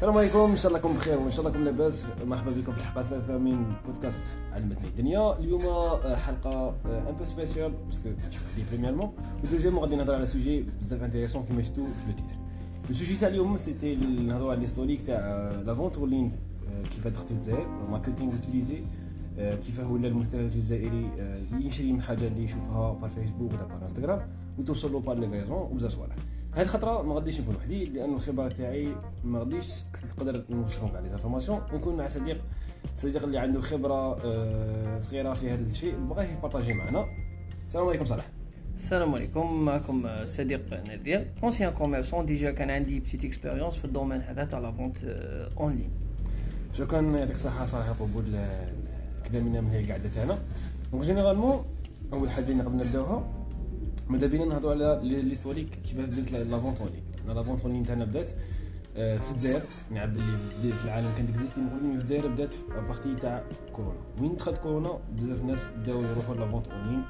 السلام عليكم ان شاء الله راكم بخير وان شاء الله راكم لاباس مرحبا بكم في الحلقة الثالثه من بودكاست علمتني الدنيا اليوم آه، حلقه un peu spécial parce que déjà premièrement و deuxièmement غادي نهضر على sujet بزاف intéressant كيما شفتوا في le titre le sujet تاع اليوم c'était نهضروا على l'historique تاع la vente en ligne كيف دخلت الجزائر marketing utilisé كيف ولا المستهلك الجزائري آه، يشري من حاجة اللي يشوفها par Facebook ولا par Instagram وتوصل له par وبزاف صوالح هاد الخطرة ما غاديش نكون وحدي لأن الخبرة تاعي ما غاديش تقدر نوصلهم كاع les informations. نكون مع صديق صديق اللي عنده خبرة آه، صغيرة في هذا الشيء بغاه ي partager معنا. السلام عليكم صالح السلام عليكم. معكم صديق نادير ancien commerçant déjà كان عندي petite expérience في ال domaine هذا تاع la vente en ligne شكرا يعطيك الصحه صراحة قبول كلامنا من هي قاعدة تاعنا donc généralement أول حاجة قبل نبدأوها ماذا بينا نهضروا على l'historique كيفاش بدات la vente en ligne la en ligne تاعنا بدات. في الجزائر نعم باللي في العالم كانت existait نقول في الجزائر بدات partir تاع كورونا وين دخلت كورونا بزاف الناس بداو يروحوا la vente en ligne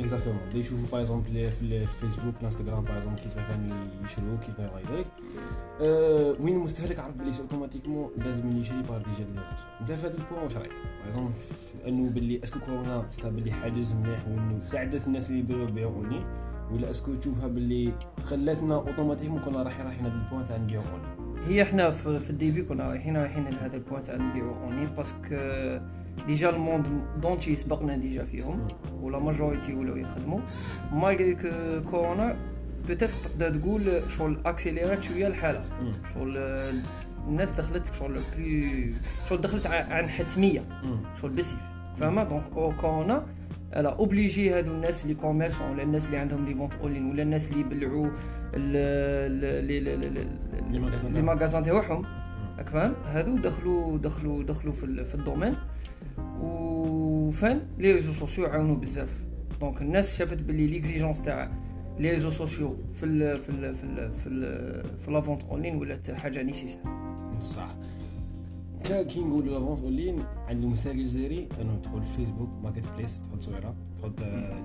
exactement بدا يشوفوا par exemple في ال Facebook ال Instagram par exemple كيف كانوا يشروا كيف غير ذلك. أه وين المستهلك عرف بلي automatiquement لازم يشري par déjà انت في هذا ال point واش رايك؟ par exemple انه باللي est-ce que كورونا c'était باللي حاجز مليح وإنه ساعدت الناس اللي يبيعوا en ولا est-ce que تشوفها باللي خلاتنا automatiquement كنا رايحين رايحين هذا ال point تاع نبيعوا en. هي إحنا في, ال début كنا رايحين رايحين لهذا ال point تاع نبيعوا en ligne parce que déjà ال monde entier سبقنا déjà فيهم و la majorité ولاو يخدموا malgré كورونا peut-être تقدر تقول شغل accélér ات شوية الحاله شغل الناس دخلت شغل بلي شغل دخلت عن حتمية. شغل بسيف فاهمه donc كورونا a obligé هادو الناس اللي commerçants ولا الناس اللي عندهم les ventes en ligne ولا الناس اللي يبلعوا les magasins تاعهم. راك فاهم؟ هادو دخلوا دخلوا دخلوا في, في ال domaine. enfin les réseaux sociaux عاونوا بزاف. donc الناس شافت باللي l'exigence تاع لي ريزو سوسيو في ال في ال في ال في ال في لا فونت اونلاين ولات حاجة نيسيسير صح. كي نقولوا لا فونت اونلاين عنده مستهلك جزائري انه تدخل في فيسبوك ماركت بليس تحط صوره تحط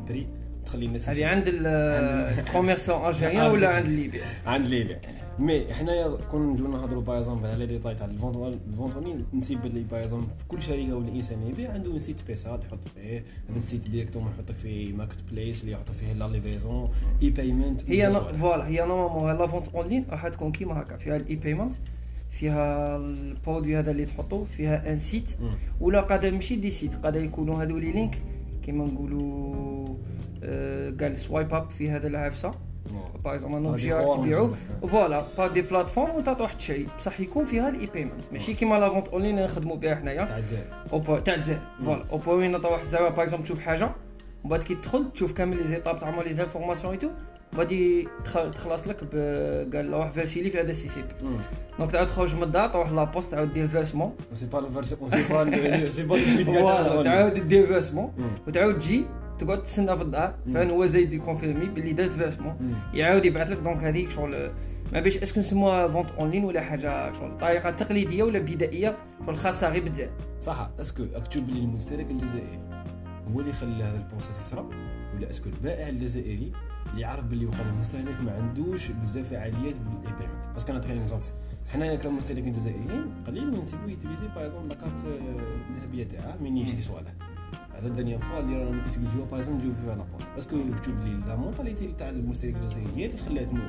بري تخلي الناس هذه عند الكوميرسون الجيريان ولا عند ليبيا عند ليبيا مي حنايا كون نجيو نهضروا باغ اكزومبل على ديتاي تاع الفونت اونلاين نسيب بلي باغ اكزومبل في كل شركة ولا انسان يبيع عنده سيت سبيسيال يحط فيه هذا ال site directement يحط فيه marketplace اللي يحط فيه la livraison e-payment هي voilà هي normalement la vente online راح تكون كيما هكا فيها ال e-payment فيها ال produit هذا اللي تحطو فيها un site ولا قادر ماشي des sites. قادر يكونوا هذو les liens كيما نقولوا قال swipe up في هذا العفسه par exemple un objet تبيعو voilà pas des plateformes وانت تروح تشري بصح يكون فيها ال e-payment ماشي كيما la vente online نخدموا بها حنايا تاع الجزائر تاع الجزائر voilà au point تروح زعما par exemple تشوف حاجة ومن بعد كي تدخل تشوف كامل les étapes تاع les informations et tout غادي تخلص لك قال روح verser في هذا ال CCP donc تعاود تخرج من الدار تروح la poste تعاود دير versement c'est pas ال versement c'est pas c'est pas تعاود دير versement وتعاود تجي تقعد تسنى في الدار enfin هو زايد يكونفيرمي باللي دارت versement يعاود يبعث لك donc هذيك شغل ما بيش est-ce que نسموها vente en ligne ولا حاجة شغل طريقه تقليديه ولا بدائيه شغل خاصه غير بالجزائر صح est-ce que اكتب بلي المستهلك الجزائري هو اللي خلى هذا ال processus يصرى ولا est-ce que البائع الجزائري اللي يعرف باللي وقع المستهلك ما عندوش بزاف فعاليات بال e-payment. parce que أنا نعطيك exemple حنايا كمستهلكين جزائريين قليل من نسيبو utiliser par exemple la carte الذهبيه تاعها من يشري صوالح هذا الدنيا voilà اللي رانا نيتيليزيو par exemple نجيو فيها la poste est-ce que يكتب لي la mentalité تاع المستهلك الجزائري هي اللي خلاتني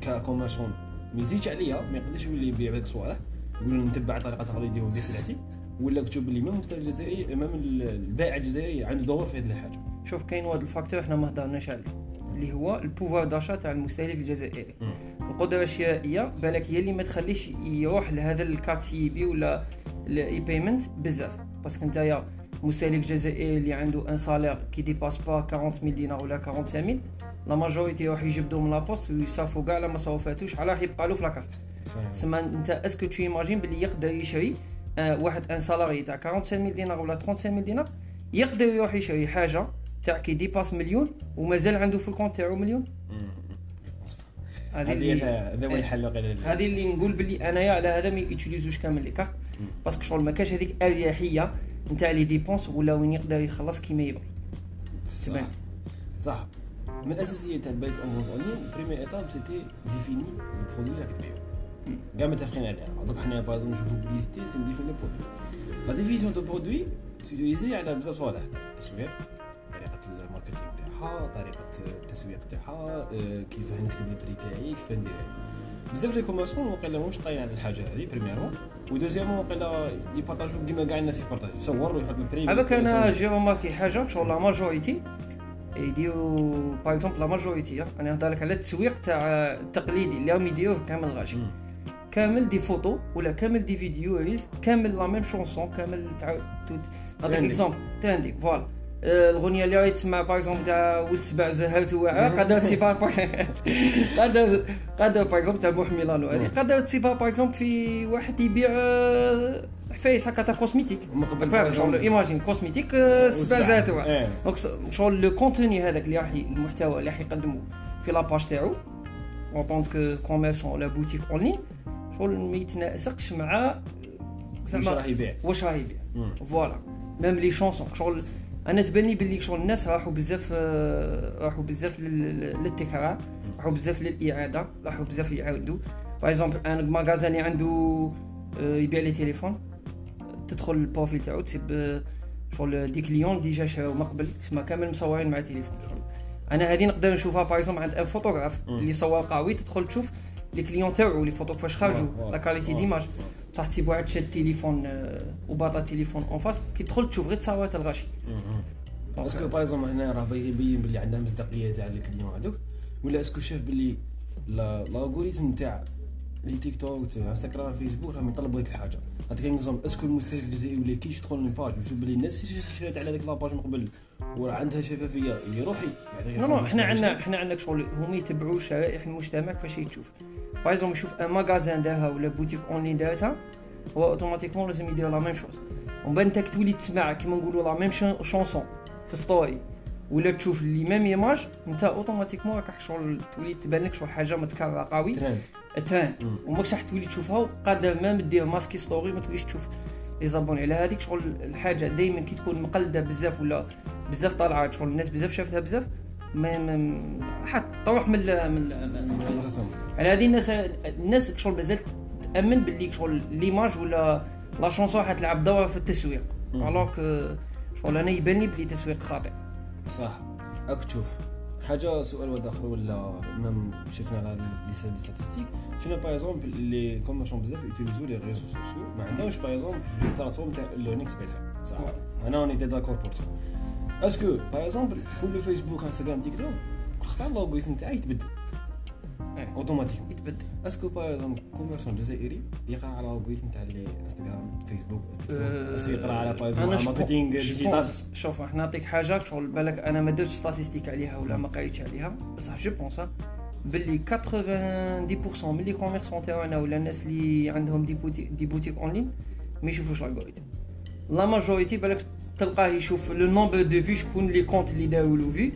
ك commerçant ما يزيدش عليا ما يقدرش يولي يبيع لك صوالح يقول نتبع طريقة تقليدية وندير سلعتي ولا كتب لي même المستهلك الجزائري أمام البائع الجزائري عنده دور في هذه الحاجة. شوف كاين واحد ال facteur إحنا ما هضرناش عليه. اللي هو ال pouvoir d'achat تاع المستهلك الجزائري. القدره الشرائيه بالك هي اللي ما تخليش يروح لهذا الكارت بي ولا ال e-payment بزاف. parce que نتايا مستهلك جزائري اللي عنده un salaire qui dépasse pas 40000 دينار ولا 45000 la majorité يروح يجبدو من la poste ويصرفوا كاع ما صرفاتوش على راح يبقى له في la carte سما انت est-ce que tu imagines باللي يقدر يشري آه واحد un salarié تاع 45000 دينار ولا 35000 دينار؟ يقدر يروح يشري حاجة تاع qui dépasse مليون ومازال عنده في ال compte تاعو مليون. هذه اللي هذا هو الحل هذه اللي نقول باللي أنايا على هذا ما يوتيليزوش كامل les cartes. parce que شغل ما كانش هذيك الاريحيه نتاع les dépenses ولا وين يقدر يخلص كيما يبغي. صح. صح. من الاساسيات تاع البيت اون اونلاين بريمي ايتاب سيتي ديفيني البرودوي راك تبيعو كاع متفقين عليها دوك حنا باغ نشوفو بليستي سي نديفين لو برودوي لا ديفيزيون دو برودوي سيتيليزي على بزاف صوالح الماركتينغ تاعها طريقة التسويق تاعها كيفاه نكتب البري تاعي كيفاه ندير بزاف لي كوميرسون وقيلا مش طايعين على الحاجة هذه بريميرمون ودوزيامون وقيلا يبارطاجو كيما كاع الناس يبارطاجي يصور ويحط ال prix هذاك أنا j'ai remarqué حاجة شغل la majorité يديروا par exemple la majorité أنا نهضر لك على التسويق تاع التقليدي اللي راهم يديروه كامل غاشي. كامل des photos ولا كامل des vidéos كامل la même chanson كامل تاع نعطيك. exemple تانديك voilà الاغنيه اللي تسمع par exemple تاع والسبع زهرت واعر قادر تسيبها قادر قادر par exemple تاع بوحميلانو هذه قادر تسيبها par exemple في واحد يبيع آه، حفايس هكا تاع cosmétique فاهم شغل imagine cosmétique آه، سبع وسبع. زهرت واعر إيه. donc شغل le contenu هذاك اللي راح المحتوى اللي راح يقدمه في la page تاعو en tant que commerçant ولا boutique en ligne شغل ما يتناسقش مع واش زعما راه يبيع واش راه يبيع. voilà même les chansons شغل أنا تبان لي باللي شغل الناس راحوا بزاف آه، راحوا بزاف لل- للتكرار راحوا بزاف للإعادة راحوا بزاف يعاودوا par exemple un magasin اللي عنده يبيع les téléphones تدخل ال profil تاعو تسيب آه، شغل des clients déjà شراو من قبل تسمى كامل مصورين مع التليفون شغل أنا هذه نقدر نشوفها par exemple عند un photographe. اللي صور قوي تدخل تشوف les clients تاعو les photos كيفاش خرجوا. la qualité. d'image بصح تسيب واحد شاد التليفون آه، وباطا التليفون en face كي تدخل تشوف غير تصاورات الغاشي. est-ce que par exemple هنا راه باغي يبين باللي عندها مصداقية تاع ال clients هذوك ولا est-ce que شاف باللي لا- ال algorithme تاع les تيك توك انستغرام فيسبوك راهم يطلبوا هذيك الحاجة. نعطيك exemple est-ce que المستهلك الجزائري ولا كي يدخل لل page ويشوف باللي الناس اللي شرات على هذيك la page من قبل. وراه عندها شفافية يروح يعطيك non non حنا عندنا حنا عندنا شغل. هما يتبعوا شرائح المجتمع كيفاش يتشوف par exemple يشوف un magasin دارها ولا boutique en ligne دارتها هو automatiquement لازم يدير la même chose ومن بعد انت تولي تسمع كيما نقولوا la même chanson في story ولا تشوف les mêmes images أنت automatiquement راك شغل تولي تبان لك شغل حاجة متكرره قوي ترند. وماكش راح تولي تشوفها وقادر même دير masquer story ما توليش تشوف les abonnés على هذيك شغل الحاجة دائما كي تكون مقلدة بزاف ولا بزاف طالعة شغل الناس بزاف شافتها بزاف ما حت تروح من ال- من, من. على هذه الناس الناس شغل مازال تأمن باللي شغل l'image ولا la chanson حتلعب دور في التسويق. alors شغل أنا يبان لي بلي تسويق خاطئ صح. راك تشوف حاجة سؤال واحد آخر ولا même شفنا على les statistiques شفنا par exemple les commerçants بزاف يوتيليزو les réseaux sociaux ما عندهمش par exemple plateforme تاع learning spéciale صح. أنا on était d'accord pour ça est-ce que par exemple كل فيسبوك انستغرام تيك توك كل خطره ال algorithme تاعي يتبدل؟ إيه. automatiquement يتبدل. est-ce que par exemple commerçant جزائري يقرأ على ال algorithme تاع les إنستغرام فيسبوك est-ce que يقرأ على par exemple marketing digital شوف راح نعطيك حاجة شغل بالك أنا ما درتش statistiques عليها ولا ما قريتش عليها. بصح je pense باللي 90% من les commerçants تاعنا ولا الناس اللي عندهم des boutiques en ligne ما يشوفوش ال algorithme la majorité بالك تلقاه يشوف le nombre de vues شكون les comptes اللي داروا له في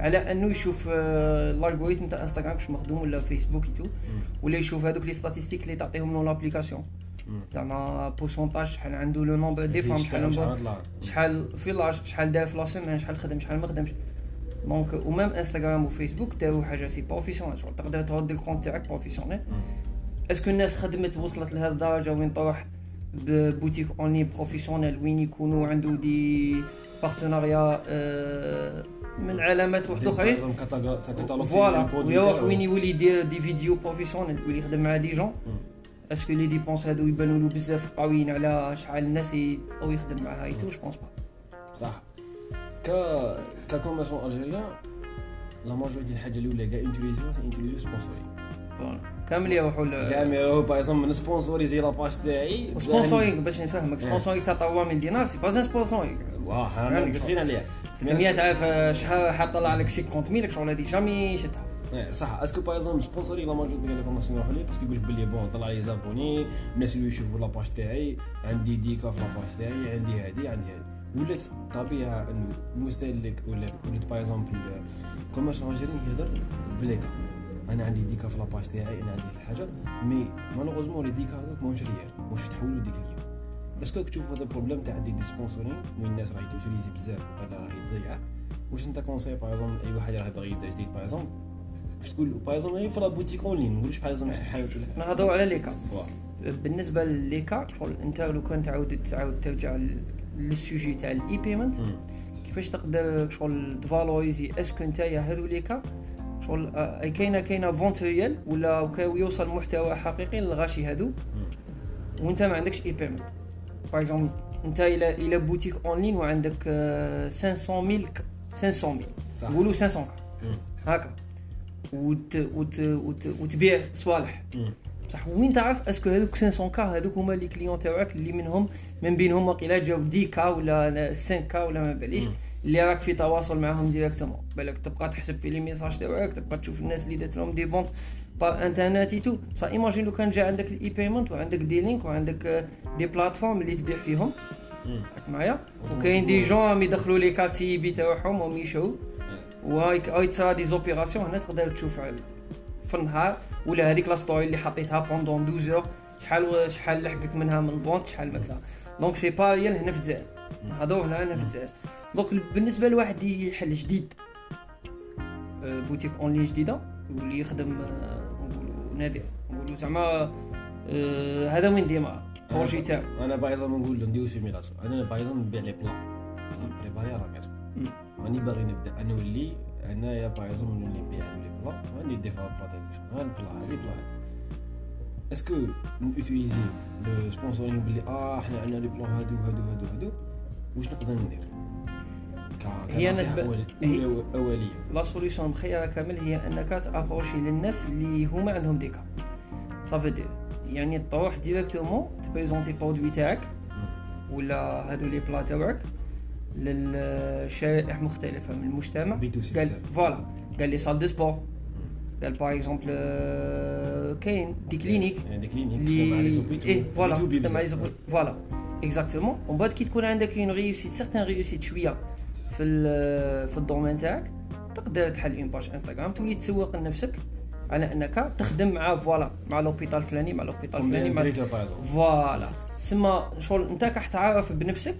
على أنه يشوف آه، ال algorithme تاع انستغرام كش مخدوم ولا فيسبوك tout ولا يشوف هذوك les statistiques اللي تعطيهم له l'application زعما pourcentage شحال عنده le nombre des femmes شحال شحال في l'âge شحال دار في la semaine شحال خدم شحال ما خدمش. donc و même انستغرام وفيسبوك داروا حاجة c'est professionnel شغل تقدر ترد ال compte تاعك professionnel est-ce que الناس خدمت وصلت لهذه الدرجة وين تروح ب boutique en ligne professionnelle وين يكونوا عنده des partenariats آه، من علامات واحد اخرين voilà وين يولي يدير des vidéos professionnelles يولي يخدم مع des gens est-ce que les dépenses هادو يبانوا له بزاف؟ قويين على شحال الناس أو يخدم معها et tout je pense pas صح. ك ك commerçants algériens la majorité الحاجة الأولى كاع انتيليزيو انتيليزيو sponsoriser voilà. كامل يروحوا كاع ل mais هو par exemple من sponsoriser la page تاعي. sponsoring باش نفهمك. sponsoring تاع 3000 دينار c'est pas sponsoring. واه حنا متفقين عليها 800000 شهر حاط طلع لك 50000 شغل هادي jamais شتها إيه، صح. est-ce que par exemple sponsoriser la majorité ديال commerçants يروحوا ليه parce que يقول لك بلي bon طلع les abonnés الناس اللي يشوفوا la page تاعي عندي des K في la page تاعي عندي هادي عندي هادي. ولات الطبيعة إنه المستهلك ولا ولات par exemple commerçant algérien يهضر ب les K أنا عندي ديكا في لاباج تاعي أنا عندي الحاجة mais malheureusement les des K هذوك ماهوش réel واش تحولوا ديك اليوم. est-ce que تشوف هذا ال problème تاع des sponsorings وين الناس راهي ت utiliser بزاف وقال راهي تضيع؟ واش أنت conseilles par exemple أي واحد راه باغي يبدا جديد par exemple باش تقول par exemple في la boutique en ligne ما نقولش بحال زعما حانوت ولا نهضروا على les K. بالنسبة ل les K شغل أنت لو كان تعاود تعاود ترجع لل sujet تاع ال e-payment. كيفاش تقدر شغل ت valoriser est-ce que نتايا هادو les K؟ شغل آه، كاينة كاينة vente réelle ولا يوصل محتوى حقيقي للغاشي هادو. وانت ما عندكش e-payment par exemple انت إلى إلى boutique en ligne وعندك آه، 500000 500000 صح. نقولوا 500 مم. هكا. وت وت وت وتبيع صوالح. بصح وين تعرف est-ce que هذوك 500 K هذوك هما les clients تاعك اللي منهم من بينهم واقيلا جاو 10 K ولا 5 K ولا ما باليش. اللي راك في تواصل معاهم directement. بالك تبقى تحسب في les messages تاعك تبقى تشوف الناس اللي دات لهم des ventes par internet tout بصح imagine لو كان جا عندك ال e-payment وعندك des links وعندك des plateformes اللي تبيع فيهم. راك معايا؟ وكاين des gens راهم يدخلوا les كاتي بي تاعهم وهم يشو وهاي هاي تصرا des opérations هنا تقدر تشوف في النهار ولا هذيك la story اللي حطيتها pendant 12 heures شحال شحال لحقك منها من vente شحال مثلا. donc c'est pas réel هنا في الجزائر. هذو هنا هنا في الجزائر. donc بالنسبة لواحد يجي يحل جديد. بوتيك اون لين جديدة واللي يخدم آه، نقولوا نادر نقولوا زعما آه، هذا وين ديما؟ بروجي تاعو أنا اكزومبل نقول له نديرو سيميلاسيون أنا اكزومبل نبيع لي بلان بريباري على ميتو مم. راني باغي نبدأ. نولي انايا اكزومبل نولي نبيع لي بلان عندي دي فوا بلا تاع البلا هادي بلا اسكو نوتيليزي لو سبونسورينغ بلي آه حنا عندنا لي بلان هادو هادو هادو هادو؟ واش نقدر ندير؟ هي أول- أولية. la solution مخيره كامل هي أنك ت approcher للناس اللي هما عندهم des K. صافي دير يعني تروح directement ت présenter ال produit تاعك ولا هادو les plats تاعك للشرائح مختلفة من المجتمع. قال voilà. قال les salles de sport قال par exemple كاين des cliniques يعني des cliniques مع les hôpitaux إيه voilà مع. les voilà. exactement ومن بعد كي تكون عندك une réussite certaine réussite شوية في في ال domaine تاعك تقدر تحل une page إنستغرام تولي تسوق لنفسك على إنك تخدم مع voilà مع l'hôpital الفلاني مع لوبيتال الفلاني مع voilà. سما شغل أنت راح تعرف بنفسك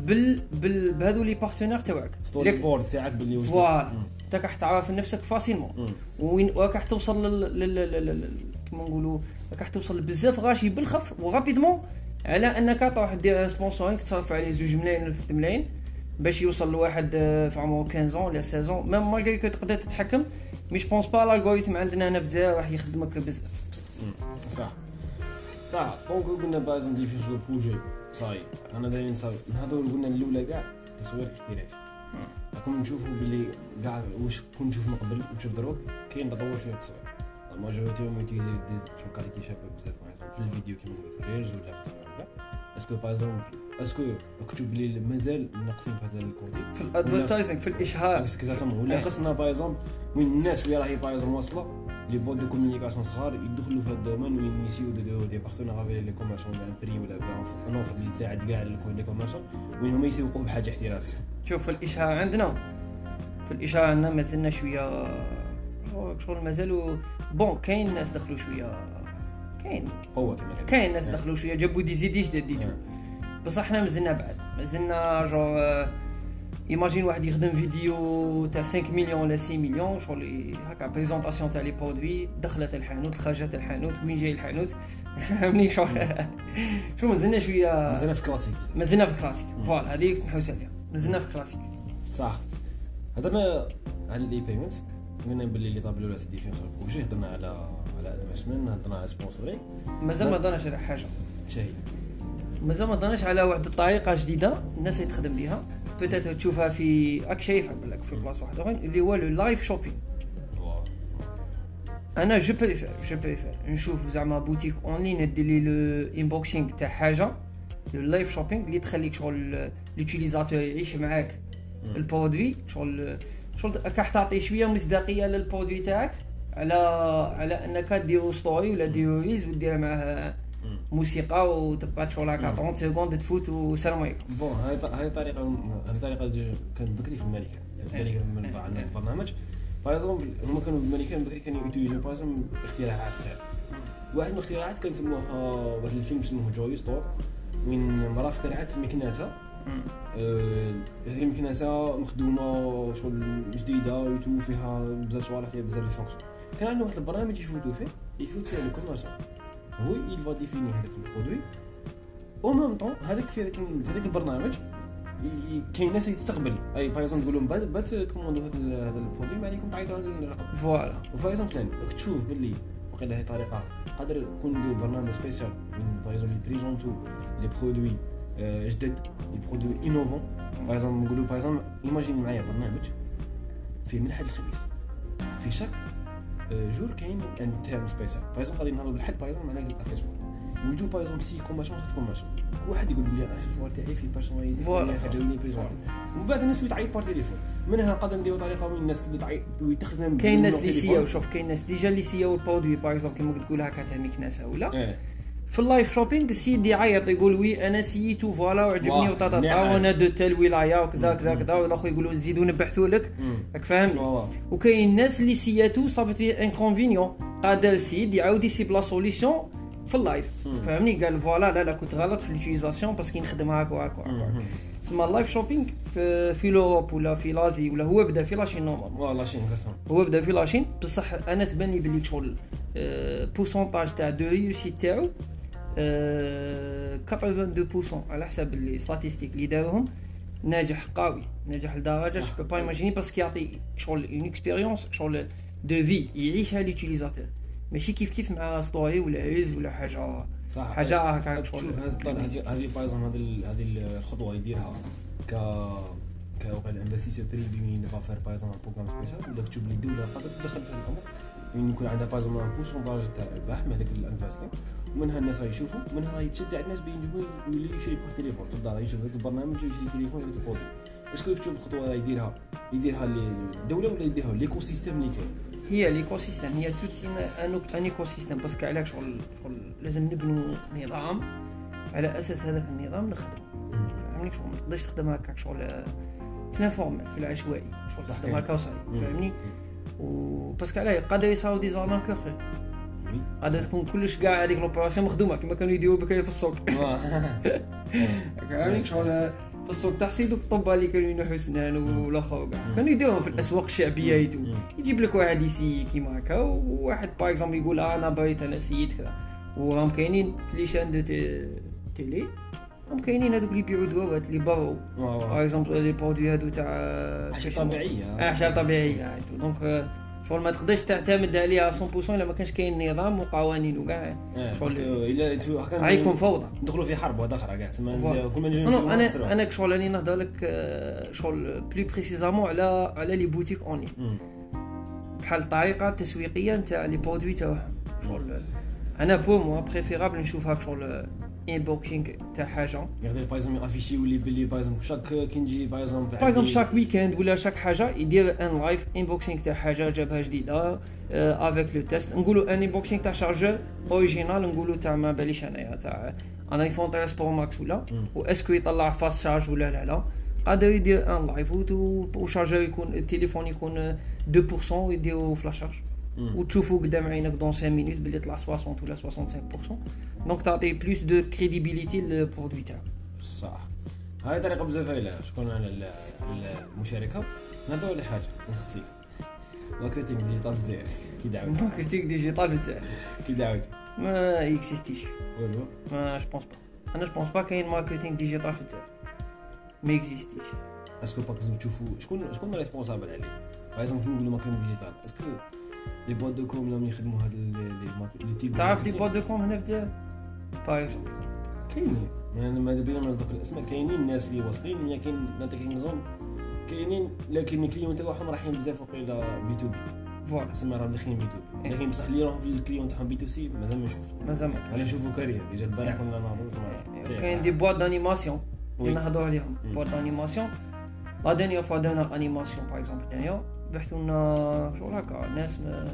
بال بال بهذو les partenaires تاعك. storyboard تاعك باللي واش voilà. أنت راح تعرف نفسك facilement. وين وراك توصل لل لل- لل- لل- كيما نقولوا راك توصل بزاف غاشي بالخف و rapidement على إنك تروح دير sponsoring تصرف عليه زوج ملايين ولا 3 ملايين. باش يوصل لواحد آه، في عمره 15 ولا 16 même malgré que تقدر تتحكم mais je pense pas ال algorithme عندنا هنا في الجزائر راح يخدمك بزاف. صح. صح. donc قلنا base ندير في شو projet صاي أنا دايما نصاوب. نهضروا قلنا الأولى كاع تصوير احترافي راكم نشوفوا باللي كاع واش كون نشوف من قبل ونشوف دروك كاين تطور شوية التصوير الماجوريتي هم يوتيليزي دي شو كاليتي شابه بزاف. في الفيديو كيما في الريلز ولا في التصوير اسكو باغ اكزومبل اسكو تشوف بلي مازال ناقصين في هذا الكوتي. في الادفرتايزنغ في الإشهار. اكزاكتومون ولا خصنا باغ اكزومبل وين الناس اللي راهي باغ اكزومبل واصلة لي بوت دو كومونيكاسيون صغار يدخلوا في هذا الدومين وين يسيو دو دي بارتنير افيك لي كوميرسون بان بري ولا بان اوفر اللي تساعد كاع لي كوميرسون وين هما يسوقوا بحاجة احترافية. شوف الإشهار عندنا. في الإشهار عندنا مازلنا شوية شغل مازالوا bon كاين ناس دخلوا شوية. كاين. قوة كما كاين ناس دخلوا شوية جابوا des idées جداد ديتو بصح حنا مازلنا بعد. مازلنا j'imagine واحد يخدم فيديو تاع 5 مليون ولا 6 مليون شغل هكا présentation تاع les produits دخلت الحانوت خرجت الحانوت وين جاي الحانوت؟ فهمني شغل شو مازلنا شوية مازال في كلاسيك مازلنا في كلاسيك فوالا هذه كنت نحوس عليها مازلنا في كلاسيك صح. هضرنا على الاي بيمنت قلنا باللي اللي طاب الاولى سيدي فين وجه هضرنا على على ادفانسمنت هضرنا على سبونسورينغ مازال ما هضرناش على حاجة. شاهي مازال ما هضرناش على واحد الطريقة جديدة الناس اللي تخدم بها بوتيت تشوفها في راك شايفها بالك في بلاصه واحدة اخرين اللي هو لو لايف شوبينغ. أنا je préfère je préfère نشوف زعما boutique en ligne دير لي le unboxing تاع حاجة le live shopping اللي تخليك شغل l'utilisateur يعيش معاك. ال produit شغل شغل راح تعطي شوية مصداقية لل produit تاعك على على أنك ديرو story ولا ديرو reels ودير معاه. موسيقى وتبقى مم. 30 secondes تفوت والسلام عليكم. bon هاي هاي طريقة هاي طريقة كانت بكري في الملكة. الملكة من بعد عندنا البرنامج. par exemple هما كانوا في الملكة بكري كانوا يوتيليزيو par exemple اختراعات صغيره واحد من الاختراعات كان سموها واحد الفيلم سموه Joy استور وين مراه اخترعت مكنسه آه، هذه مكنسه مخدومة شغل جديدة ويتو فيها بزاف صوالح فيها بزاف les fonctions كان عنده واحد البرنامج يفوتو فيه يفوت فيه ال commerçant هو il va définir هذاك ال produit au même temps هذاك في هذاك في هذاك البرنامج كاين ناس يتستقبل اي اكزومبل تقول لهم بات بات كوموندو هذا هذا البرودوي ما عليكم تعيطوا على الرقم فوالا اكزومبل راك تشوف باللي وقيلا هي طريقه قادر يكون نديرو برنامج سبيسيال وين باغ اكزومبل بريزونتو لي برودوي جدد لي برودوي انوفون باغ اكزومبل نقولو باغ اكزومبل ايماجيني معايا برنامج فيه من الخميس في شاك جور كاين ان تيرم سبيسيال. باغ غادي نهضرو بالحد باغ اكزومبل على الاكسسوار ويجو باغ اكزومبل سي كومباسيون تحت كومباسيون كل واحد يقول بلي الاكسسوار تاعي فيه بيرسوناليزي فوالا. حاجة وين بريزونتي ومن بعد الناس تعيط par téléphone منها قادر نديرو طريقة وين الناس تبدا تعيط ويتخدم كاين ناس اللي. سياو شوف كاين ناس déjà اللي سياو ال produit par exemple كيما تقول هكا تاع مكنسه ولا إيه. في ال live shopping السيد يعيط يقول oui أنا سييتو voilà وعجبني وطاطا مليح. وأنا de telle ولاية وكذا. كذا كذا والاخر يقولوا نزيدوا نبحثوا لك. راك فاهمني واو. وكاين الناس اللي سياتو صابت فيه inconvénient قادر السيد يعاود يسيب la solution في ال live. فهمني قال voilà لا لا كنت غلط في ال utilisation parce que نخدم هاك وهاك وهاك. تسمى ال live shopping في, في l'Europe ولا في l'Asie ولا هو بدا في la Chine normalement si intéressant هو بدا في la Chine بصح أنا تبان لي بلي شغل pourcentage تاع de réussite تاعو آه، 82% على حسب les statistiques اللي داروهم. ناجح قوي ناجح لدرجة. je peux pas imaginer parce que يعطي شغل une expérience شغل دو في يعيشها l'utilisateur ماشي كيف كيف مع story ولا عز ولا حاجة صح. حاجة هكا شوف هذه الطن- هذه هذه الخطوة يديرها ك ك وقع investisseur privé وين يبغى par exemple programme spécial ولا تشوف لي الدولة قادر تدخل في الامر وين يكون عندها par exemple un pourcentage تاع الربح من هذاك ال investisseur ومنها الناس راهي يشوفوا منها راهي تشد على الناس بينجموا يولي يشري par téléphone في الدار يشوف هذاك البرنامج ويشري تليفون يدير ال produit est-ce que تشوف الخطوة راهي يديرها؟ يديرها الدولة ولا يديرها؟ l'écosystème اللي كاين. هي l'écosystème هي tout un un écosystème parce que علاش شغل شغل لازم نبنوا نظام على أساس هذاك النظام نخدم فهمني؟ شغل ما تقدرش تخدم هكاك شغل في ال informel في العشوائي. شغل. تخدم هكا وصاي. فهمني؟ و parce que علاه قادر يصراو des arnaqueurs oui قادر تكون كلش كاع هذيك l'opération مخدومه كما كانوا يديروا بكري في السوق فهمني شغل في السوق تاع سيدو الطبه اللي كانوا ينحوا سنان والاخر كاع كانوا يديروهم في الاسواق الشعبيه يتو يجيب لك واحد يسي كيما هكا وواحد par exemple يقول آه أنا بغيت أنا سيد كذا وراهم كاينين في les chaînes de té- télé كاينين هذوك اللي يبيعوا دواوات les pro par exemple les produits هادو تاع أعشاب طبيعية. أعشاب طبيعية donc آه، شغل ما تقدرش تعتمد عليها 100% إلا ما كانش كاين نظام وقوانين وكاع إيه، شغل- إلا غيكون فوضى. ندخلوا في حرب واحدة أخرى كاع تسمى voilà. كل ما نجي نو نسمعوا أنا. أنا شغل راني نهضر لك آه، شغل بلي précisément على على les boutiques online مم. بحال الطريقة التسويقية نتاع les produits تاعهم. شغل أنا pour moi préférable نشوف هاك شغل انبوكسينغ تاع حاجة يقدر باغ اكزومبل افيشي يولي باللي باغ اكزومبل شاك كي نجي باغ اكزومبل باغ اكزومبل شاك ويكاند ولا شاك حاجة يدير un live unboxing تاع حاجة جابها جديده avec le test نقولوا un unboxing تاع chargeur original نقولوا تاع ما باليش انايا تاع un iPhone 13 Pro Max ولا. و est-ce que يطلع fast charge ولا لا لا قادر يدير un live و chargeur يكون التليفون يكون 2% ويديروا flash charge مم. وتشوفوا قدام عينك dans 5 minutes باللي طلع 60 ولا 65% donc تعطي plus de crédibilité لل produit تاعك صح هاي طريقه بزاف هايله شكون على ال- على المشاركه نهضروا على حاجة نسقسيك marketing digital دزاير كي دعوت marketing digital في الجزائر كي دعوت ما إكزيستيش ولو ما je pense pas أنا je pense pas كاين marketing digital في الجزائر ما existe يش est-ce que باك تشوفوا شكون شكون responsable عليه par exemple كي نقولوا marketing digital est-ce que les boîtes de com اللي يخدموا هاد les les types تعرف des boîtes de com هنا في par exemple كاينين يعني ما بينا ما نصدق الاسماء كاينين الناس اللي واصلين كاين نعطيك نظام كاينين لكن ال clients تاعهم رايحين بزاف وقيلا B to B voilà تسمى راهم داخلين B to B لكن بصح اللي يروحوا في ال clients تاعهم B to C مازال ما نشوفش مازال ما أنا نشوفوا carrière déjà البارح كنا نهضروا كاين des boîtes d'animation. اللي نهضروا عليهم. boîtes d'animation la dernière fois درنا animation par exemple هنايا بحثوا لنا شغل هكا ناس ما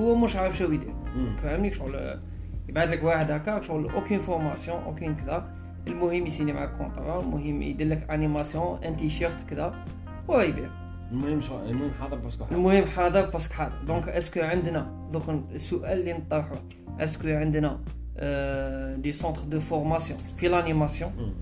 هو مش عارف شو يدير. فهمني؟ شغل يبعث لك واحد هكا شغل aucune formation aucune كذا. المهم يسيني معك contrat المهم يدير لك animation un t-shirt كذا ويبيع المهم شو المهم حاضر parce que حاضر المهم حاضر parce que حاضر donc est-ce que عندنا دوك السؤال اللي نطرحه est-ce que عندنا آه، des centres de formation في l'animation.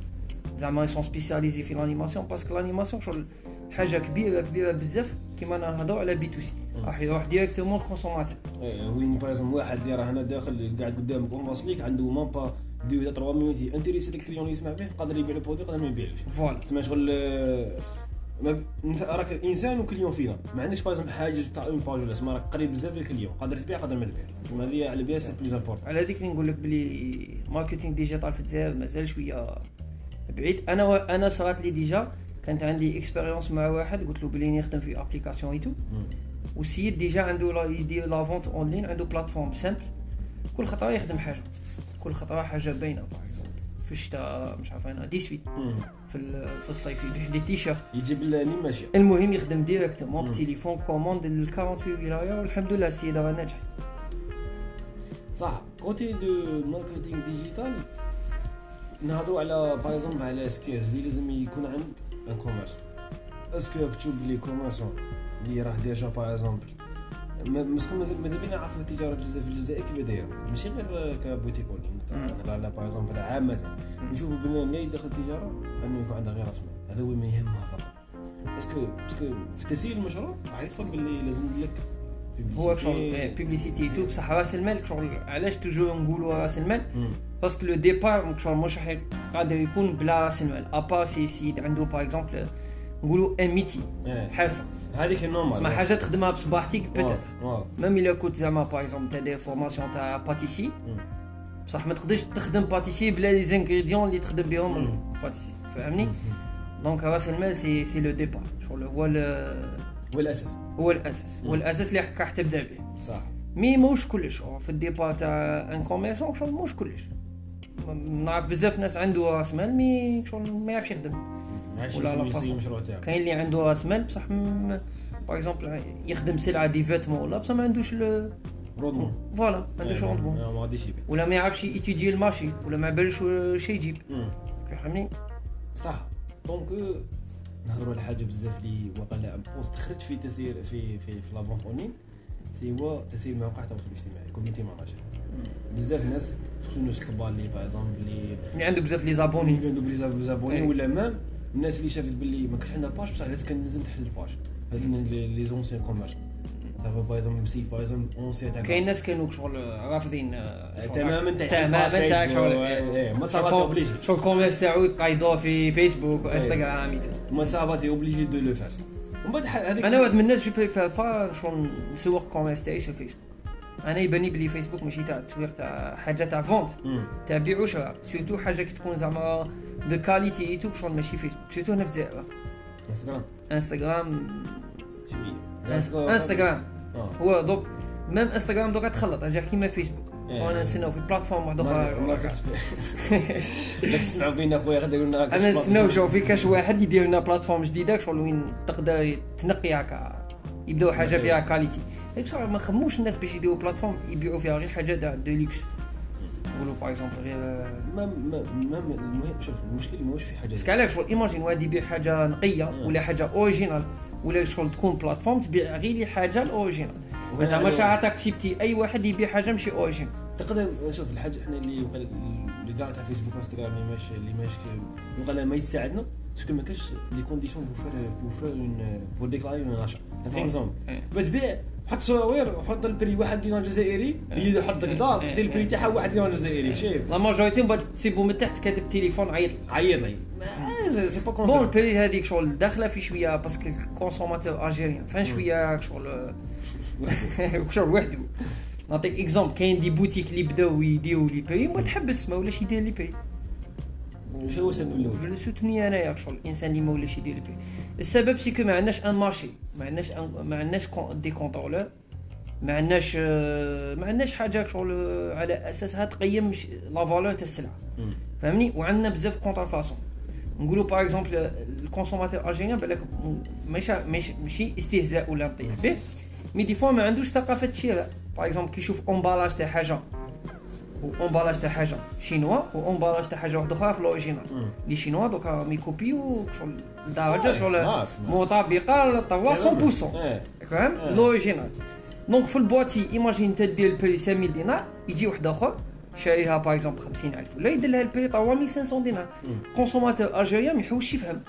زعما sont spécialisés في l'animation parce que l'animation شغل حاجة كبيرة كبيرة بزاف كيما نهضروا على B to C. راح يروح directement ال consommateur إيه، وين par exemple واحد اللي راه هنا داخل قاعد قدامك ومواصل ليك عنده même pas deux ولا 3 minutes intéresser لك ال client اللي يسمع به قادر يبيع ال produit قادر ما يبيعوش. voilà. تسمى شغل أنت راك إنسان و client فينا. ما عندكش par exemple حاجة تاع une page ولا سما راك قريب بزاف لل client قادر تبيع قادر ما تبيع كيما هذه على بها c'est plus important على هذيك اللي نقول لك بلي marketing digital في الجزائر مازال شوية بعيد. أنا و... أنا صرات لي déjà كانت عندي expérience مع واحد قلت له بلي نخدم في application et tout والسيد déjà عنده لا يدير la vente en ligne عنده plateforme simple كل خطره يخدم حاجة. كل خطره حاجة باينة par في الشتاء مش عارف أنا 18 في في الصيف يبيع des t-shirts يجيب لي ماشي المهم يخدم directement مم. بتليفون commande ل 48 ولايه والحمد لله السيد راه ناجح صح. côté de marketing digital نهضروا على par exemple على skills اللي لازم يكون عند un commerce est-ce que راك تشوف بلي commerçant اللي راه déjà par exemple مسكون مازال ماذا بينا عارف التجاره في الجزائر كيف دايره ماشي غير كبوتيك مم. نهضر على par exemple عامه نشوفوا بلي اللي داخل التجاره انه يكون عندها غير راس مال هذا هو ما يهمها فقط est-ce que parce que في تسيير المشروع راح يدخل باللي لازم لك هو. شغل بيبليسيتي تو بصح راس المال شغل علاش توجور نقولوا راس المال. باسكو لو ديبار شغل مش راح قادر يكون بلا راس المال ابا سي سيد عنده باغ اكزومبل نقولوا ان ميتي إيه. حرفه هذيك النورمال تسمى حاجة تخدمها بصباحتك بيتيت واو ميم الا كنت زعما باغ اكزومبل تاع دير فورماسيون تاع باتيسي بصح ما تقدرش تخدم باتيسي بلا لي زانغريديون اللي تخدم بهم مم. الباتيسي فهمني دونك راس المال سي سي لو ديبار شغل هو ال- والاساس هو الاساس هو الاساس اللي راح تبدا به صح mais موش كلش هو في ال départ تاع un commerçant شغل موش كلش م- نعرف بزاف ناس عنده راس مال mais شغل ما يعرفش يخدم. ولا لا. المشروع تاعو. كاين اللي عنده راس مال بصح par exemple يخدم سلعة des vêtements ولا بصح ما عندوش ل- rendement voilà ما عندوش rendement ما غاديش يبيع ولا ما يعرفش يتيدي ال marché ولا ما بالش شي يجيب. فهمني؟ صح. دونك نهضروا على حاجة بزاف اللي وقع لها بوست خرج في تسيير في في في لافونت اونلاين سي هو تسيير مواقع التواصل الاجتماعي كوميونتي ماناجر بزاف ناس خصوصا الناس الكبار اللي باغ اكزومبل اللي اللي عنده بزاف لي زابوني. اللي عندهم بلي زاب- زابوني إيه. ولا مام الناس اللي شافت باللي ما كانش عندها باج بصح لازم كان لازم تحل الباج هذوك لي زونسيان كوميرس صافي باغ اكزومبل سيت باغ اكزومبل اونسيان تاع كاين ناس كانوا شغل رافضين آه، شغل تماما تاع تماما تاع شغل إيه، ما صافا obligé شغل ال commerce تاعو يبقى يدور في فيسبوك وانستغرام ما صافا t'es obligé de le faire ومن بعد هذيك أنا واحد من الناس je préfère pas شغل نسوق ال commerce تاعي في فيسبوك أنا يباني بلي فيسبوك ماشي تاع التسويق تاع حاجة تاع vente. تاع بيع وشراء. surtout حاجة كي تكون زعما de qualité tout شغل ماشي فيسبوك surtout هنا في الجزائر. انستغرام انستغرام انستغرام هو دوك même انستغرام دوكا تخلط رجع كيما فيسبوك. وأنا نستناو في plateforme واحدة أخرى. راك تسمعوا فينا خويا غدا قلنا أنا نستناو شوف في كاش واحد يدير لنا plateforme جديدة شغل وين تقدر تنقي هكا يبداو حاجة فيها qualité بصراحه ما خموش الناس باش يديروا plateforme يبيعوا فيها غير حاجة تاع de luxe نقولوا par exemple غير ما ما ما المهم شوف المشكل ماهوش في حاجة parce que علاش شغل imagine واحد يبيع حاجة نقية ولا حاجة original ولا شغل تكون بلاتفورم تبيع غير حاجة الاوريجينال انت ما شاعت اكسبتي أي واحد يبيع حاجة ماشي اوريجينال تقدر شوف الحاجة إحنا اللي وقال- اللي كاع تاع فيسبوك وانستغرام اللي ماشي اللي ماشي وقال ما يساعدنا باسكو ما كاش لي كونديسيون بو فير بو فير اون بو ديكلاي اون اشا. اكزومبل إيه. بتبيع حط صوير وحط البري واحد دينار جزائري يحط لك دار إيه. تدير البري تاعها واحد دينار جزائري شايف؟ لا ماجوريتي من بعد تسيبو من تحت كاتب تليفون عيط. عيط لي. c'est pas bon concept ال prix هذيك شغل داخلة في شوية parce que ال consommateur algérien فان شوية شغل شغل وحده. نعطيك exemple كاين des boutiques اللي بداو يديروا les prix ما تحبس ما ولاش يدير les prix شنو هو السبب الأول؟ je soutiens انايا شغل الانسان اللي ما ولاش يدير les prix السبب c'est ما عندناش un marché ما عندناش ما عندناش des contrôleurs ما عندناش آه، ما عندناش حاجة شغل آه، على اساسها تقيم la valeur تاع السلعة. فهمني؟ وعندنا بزاف contrefaçon نقولوا par exemple ال consommateur algérien بالك ماشي ماشي استهزاء ولا نطيح به mais des fois ما عندوش ثقافه الشراء par exemple كي يشوف emballage تاع حاجة و emballage تاع حاجة chinois و emballage تاع حاجة واحدة أخرى في ال original. les chinois دوكا يكوبيو شغل درجه شغل خلاص، ما- مطابقه للطوا 100% إيه. فاهم. l'original donc في البواتي imagine انت دير ال prix 5000 دينار يجي واحد اخر شاريها par exemple 50000 ولا يدير لها ال prix تاع 1500 دينار consommateur algérien ما يحوسش يفهم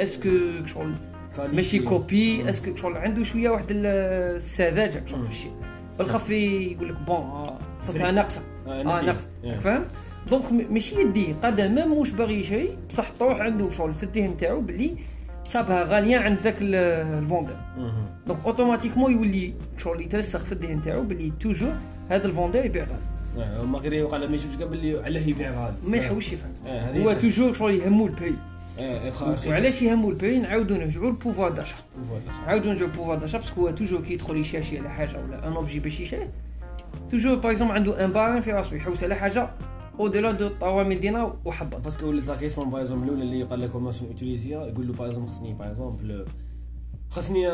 est-ce que شغل ماشي copie est-ce que شغل عنده شوية واحد السذاجه شغل في الشيء بالخفي يقول لك bon صرتها ناقصه آه ناقصه فاهم donc ماشي يدي قادر même واش باغي يشري بصح طروح عنده شغل في الذهن تاعو بلي صابها غالية عند ذاك ال vendeur donc automatiquement يولي شغل يترسخ في الذهن تاعو بلي toujours هذا ال vendeur يبيع غالي. ما غير يوقع ما يشوفش باللي علاه يبيع غالي. ما يحوش يفهم. هو toujours شغل يهمو ال prix وعلاش يهمو ال prix نعاودو نرجعو لل pouvoir d'achat نعاودو نرجعو لل pouvoir d'achat parce que هو toujours كي يدخل يشارشي على حاجة ولا un objet باش يشري toujours par exemple عنده ان باران في راسو يحوس على حاجة أو ديلا دو طوامل دينا وحبط باسكو ولات لا كيسون باغ اكزومبل الاولى اللي قال لك كوماسيون اوتيليزيا يقول له باغ اكزومبل خصني باغ اكزومبل خصني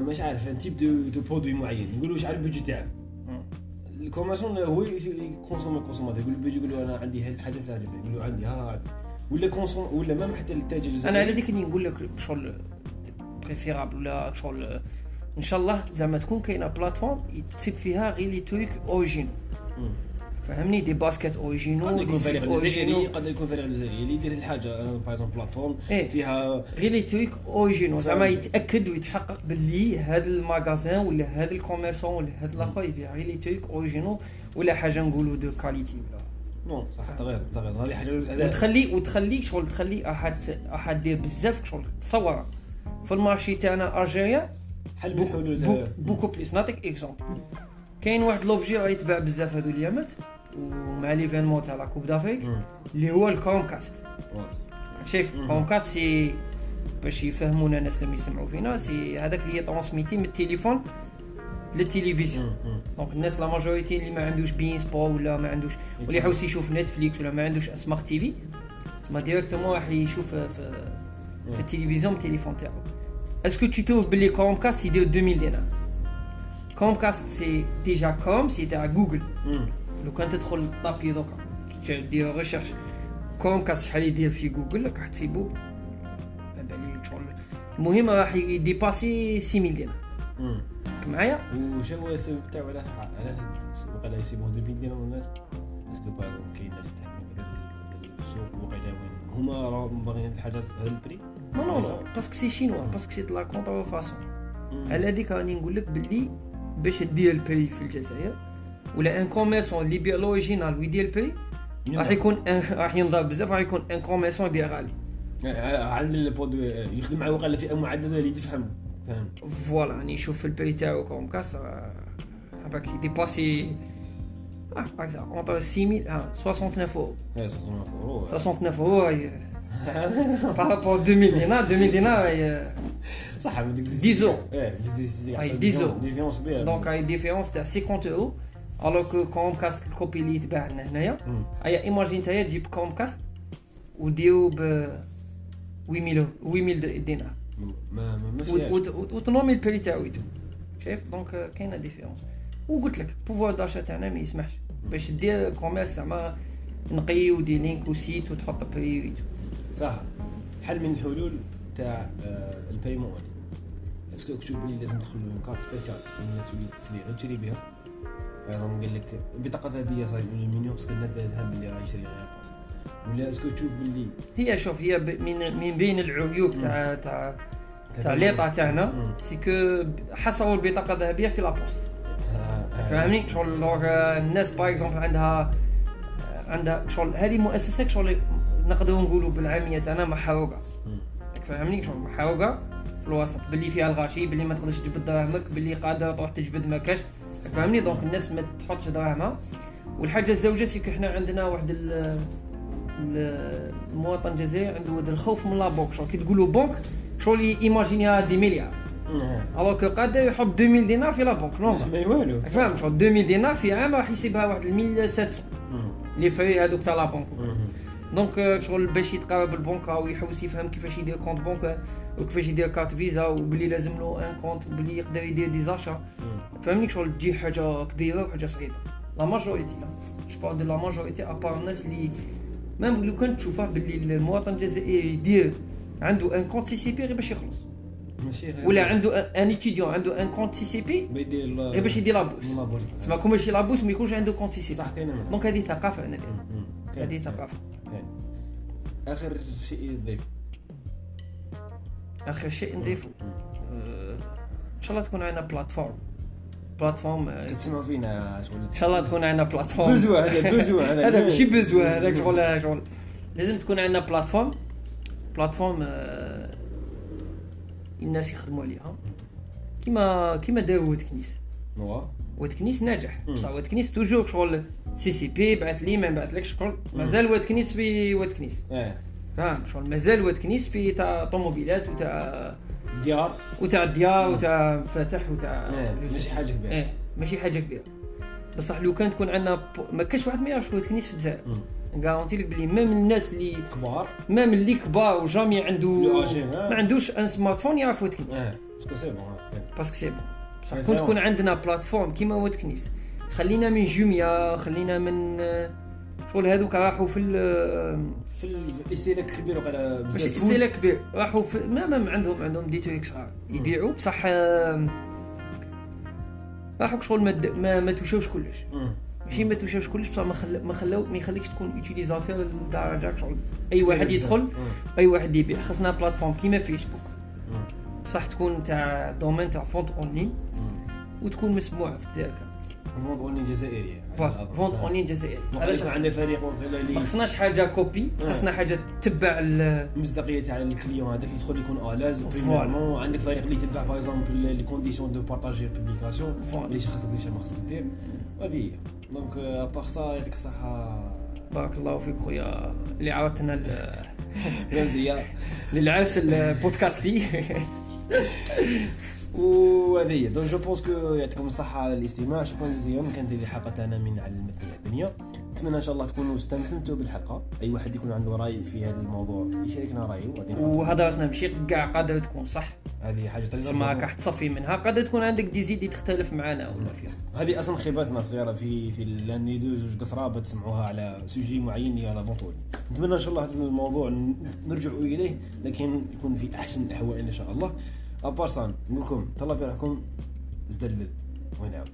مش عارف ان تيب دو دو برودوي معين يقول له على البيجي تاعك الكوماسيون هو يكونسوم الكونسوماتور يقول له يقول له أنا عندي هاد الحاجة في هذا يقول له عندي ها ولا كونسوم ولا مام حتى التاجر أنا على ديك نقول لك شغل بريفيرابل ولا شغل إن شاء الله زعما تكون كاينة بلاتفورم تسيب فيها غير لي تويك اوريجين فهمني؟ دي باسكيت اوريجينو قد يكون فريق الجزائري قد يكون فريق الجزائري. اللي يدير الحاجة باغ اكزومبل بلاتفورم فيها غير لي تويك اوريجينو زعما يتأكد ويتحقق باللي هذا الماغازان ولا هذا الكوميرسون ولا هذا الآخر يبيع. غير لي تويك اوريجينو ولا حاجة نقولوا دو كاليتي ولا. نو صح تغير تغير. هذه حاجة وتخلي وتخلي شغل تخلي احد أحد دير بزاف شغل. تصور في ال marché تاعنا algérien حل من حلول beaucoup plus. نعطيك exemple كاين واحد l'objet راه يتباع بزاف هذو اليامات ومع l'événement تاع la Coupe d'Afrique اللي هو ال Chromecast. شايف؟ Chromecast c'est باش يفهمونا الناس اللي يسمعوا فينا c'est هذاك اللي ترانسميتي من التليفون للتلفزيون donc الناس la majorité اللي ما عندوش beIN Sports ولا ما عندوش ولا يحوس يشوف Netflix ولا ما عندوش smart TV تسمى directement راح يشوف في, في التلفزيون بالتليفون تاعو est-ce que tu trouves باللي Chromecast يدير 2000 دينار Chromecast c'est déjà comme c'est تاع جوجل لو كان تدخل طابي دوكا دير recherche Chromecast شحال يدير في جوجل راح تسيبو شغل المهم راح يديباسي 6000 دينار معايا؟ وش هو السبب تاعو على على وقيلا يسيبوه؟ 2000 دينار الناس. est-ce que par كاين ناس تحكم في السوق وقيلا وين؟ هما راهم باغيين الحاجة هذا ال prix non non parce que c'est chinois parce que c'est la contrefaçon على هذيك راني نقول لك باللي باش دير ال prix في الجزائر ولا un commerçant اللي يبيع l'original ويدير ال prix راح يكون راح ينضر بزاف راح يكون un commerçant يبيع غالي عند ال produit يخدم على وقع فئه معدده اللي تفهم فاهم voilà راني نشوف في ال prix تاعو Chromecast هذاك يديباسي آه entre 6000 آه 69 اورو 69 اورو 69 euros par rapport 2000 دينار 2000 دينار صح 10 اورو إيه 10 euros différence كبيره donc هاي différence تاع 50 euros alors que Chromecast ال copie اللي يتباع لنا هنايا ايا imagine نتايا تجيب Chromecast وديرو ب 8000 8000 دينار ما ما وتنومي ال prix تاعو شايف donc كاينة différence وقلت لك pouvoir d'achat تاعنا ما يسمحش باش دير commerce زعما نقي ودير link و site وتحط prix ويتو صح حل من الحلول تاع ال paiement est-ce que تشوف بلي لازم تدخل carte spéciale اللي تولي غير تشري بها par قال لك بطاقه ذهبيه صاير الومنيوم parce que الناس دارتها بلي راه يشري غير poste ولا est-ce que تشوف باللي هي شوف هي من من بين العيوب تاع تاع تاع l'État تاعنا c'est que حصروا البطاقة الذهبية في la poste. فاهمني شغل الناس par exemple عندها عندها شغل هذه مؤسسات شغل نقدروا نقولوا بالعامية تاعنا محروقة. فاهمني شغل محروقة في الوسط باللي فيها الغاشي باللي ما تقدرش تجبد دراهمك باللي قادر تروح تجبد ما كاش فاهمني donc الناس ما تحطش دراهمها. والحاجة الزوجة c'est que حنا عندنا واحد المواطن الجزائري عنده هذا الخوف من la banque شغل كي تقولوا بونك شغل ايماجينيها des milliards alors que قادر يحط 2000 دينار في la banque normal ما والو فاهم شغل 2000 دينار في عام راح يسيبها واحد 1700 les frais هذوك تاع la banque donc شغل باش يتقرب البنك أو يحوس يفهم كيفاش يدير compte banque وكيفاش يدير carte Visa وبلي لازم له un compte وبلي يقدر يدير des achats فهمني شغل تجي حاجة كبيره وحاجه صغيره لا ماجوريتي جو بار دو لا ماجوريتي ابار الناس اللي ميم لو كان تشوفه باللي المواطن الجزائري يدير عنده ان كونت سي سي بي غير باش يخلص. ماشي غير ولا عنده ان اتيديون عنده ان كونت سي سي بي غير باش يدير لابوس. تسمى كون ماشي لابوس ما يكونش عنده كونت سي سي صح بي كاينة منها. دونك هذه ثقافة أنا. هذه ثقافة. آخر شيء تضيف آخر شيء نضيفه. آه، إن شاء الله تكون عندنا plateforme plateforme آه، كتسمعوا فينا شغل. إن شاء الله تكون عندنا plateforme بوزوا هذا بوزوا هذا. ماشي بزوة هذاك شغل شغل. لازم تكون عندنا plateforme plateforme الناس يخدموا عليها كيما كيما داو واد كنيس واد كنيس ناجح. بصح واد كنيس toujours شغل سي سي بي بعث لي ما بعثلكش شغل مازال واد كنيس في واد كنيس آه فاهم شغل مازال واد كنيس في تاع طوموبيلات وتاع ديار وتاع الديار وتاع فاتح وتاع ماشي حاجة كبيره إيه ماشي حاجة كبيره بصح لو كان تكون عندنا. ما كاش واحد ما يعرفش واد كنيس في الجزائر مم. garantie لك بلي même الناس اللي كبار même اللي كبار و jamais عنده. ما عندوش un smartphone يعرف واد كنيس آه parce que c'est bon. parce que c'est bon كون. تكون عندنا plateforme كيما واد كنيس خلينا من جوميا خلينا من شغل هذوك راحوا في ال- في ال- الاستهلاك الكبير وقال ماشي بزاف فود. استهلاك كبير راحوا في ما ما عندهم عندهم دي تو إكس ار يبيعوا بصح آه، راحوا شغل ما, ما, ما توشوش كلش مم. ماشي ما توشوش كلش بصح ما خل... ما خلاو ما يخليكش تكون يوتيليزاتور لدرجه شغل أي واحد. يدخل. أي واحد يبيع خاصنا بلاتفورم كيما فيسبوك. بصح تكون تاع دومين تاع فونت اون لين. وتكون مسموعه في الجزائر vente en جزائرية vente en ligne جزائري علاش عندنا فريق ما خصناش حاجة copie. خصنا حاجة تتبع ال- المصداقيه تاع ال client هذاك يدخل يكون à l'aise. premièrement عندك فريق اللي يتبع par exemple les conditions de partager ال publication Voilà. اللي خاصك شي ما خاصك دير هذه. هي donc à part ça يعطيك الصحة. بارك الله فيك خويا. اللي عرضتنا يا مزيان. للعرس البودكاستي وهذه هي. دونك جو بونس كو يعطيكم الصحة على الاستماع. شكرا جزيلا. كانت هذه الحلقة تاعنا من على المثنيه الدنيا. نتمنى إن شاء الله تكونوا استمتعتوا بالحلقة. أي واحد يكون عنده رأي في هذا الموضوع يشاركنا رأيه. وهضرتنا ماشي كاع قادر تكون صح. هذه حاجة تري تسمى راك تصفي منها. قادر تكون عندك دي زيدي تختلف معنا ولا فيها. هذه أصلا خيباتنا صغيرة في في لاني دو زوج قصرابه تسمعوها على سوجي معين اللي على فونتولي نتمنى إن شاء الله هذا الموضوع ن- نرجعوا إليه لكن يكون في أحسن الأحوال إن شاء الله. ابارسان نقولكم تهلا في روحكم زدلل وين اوت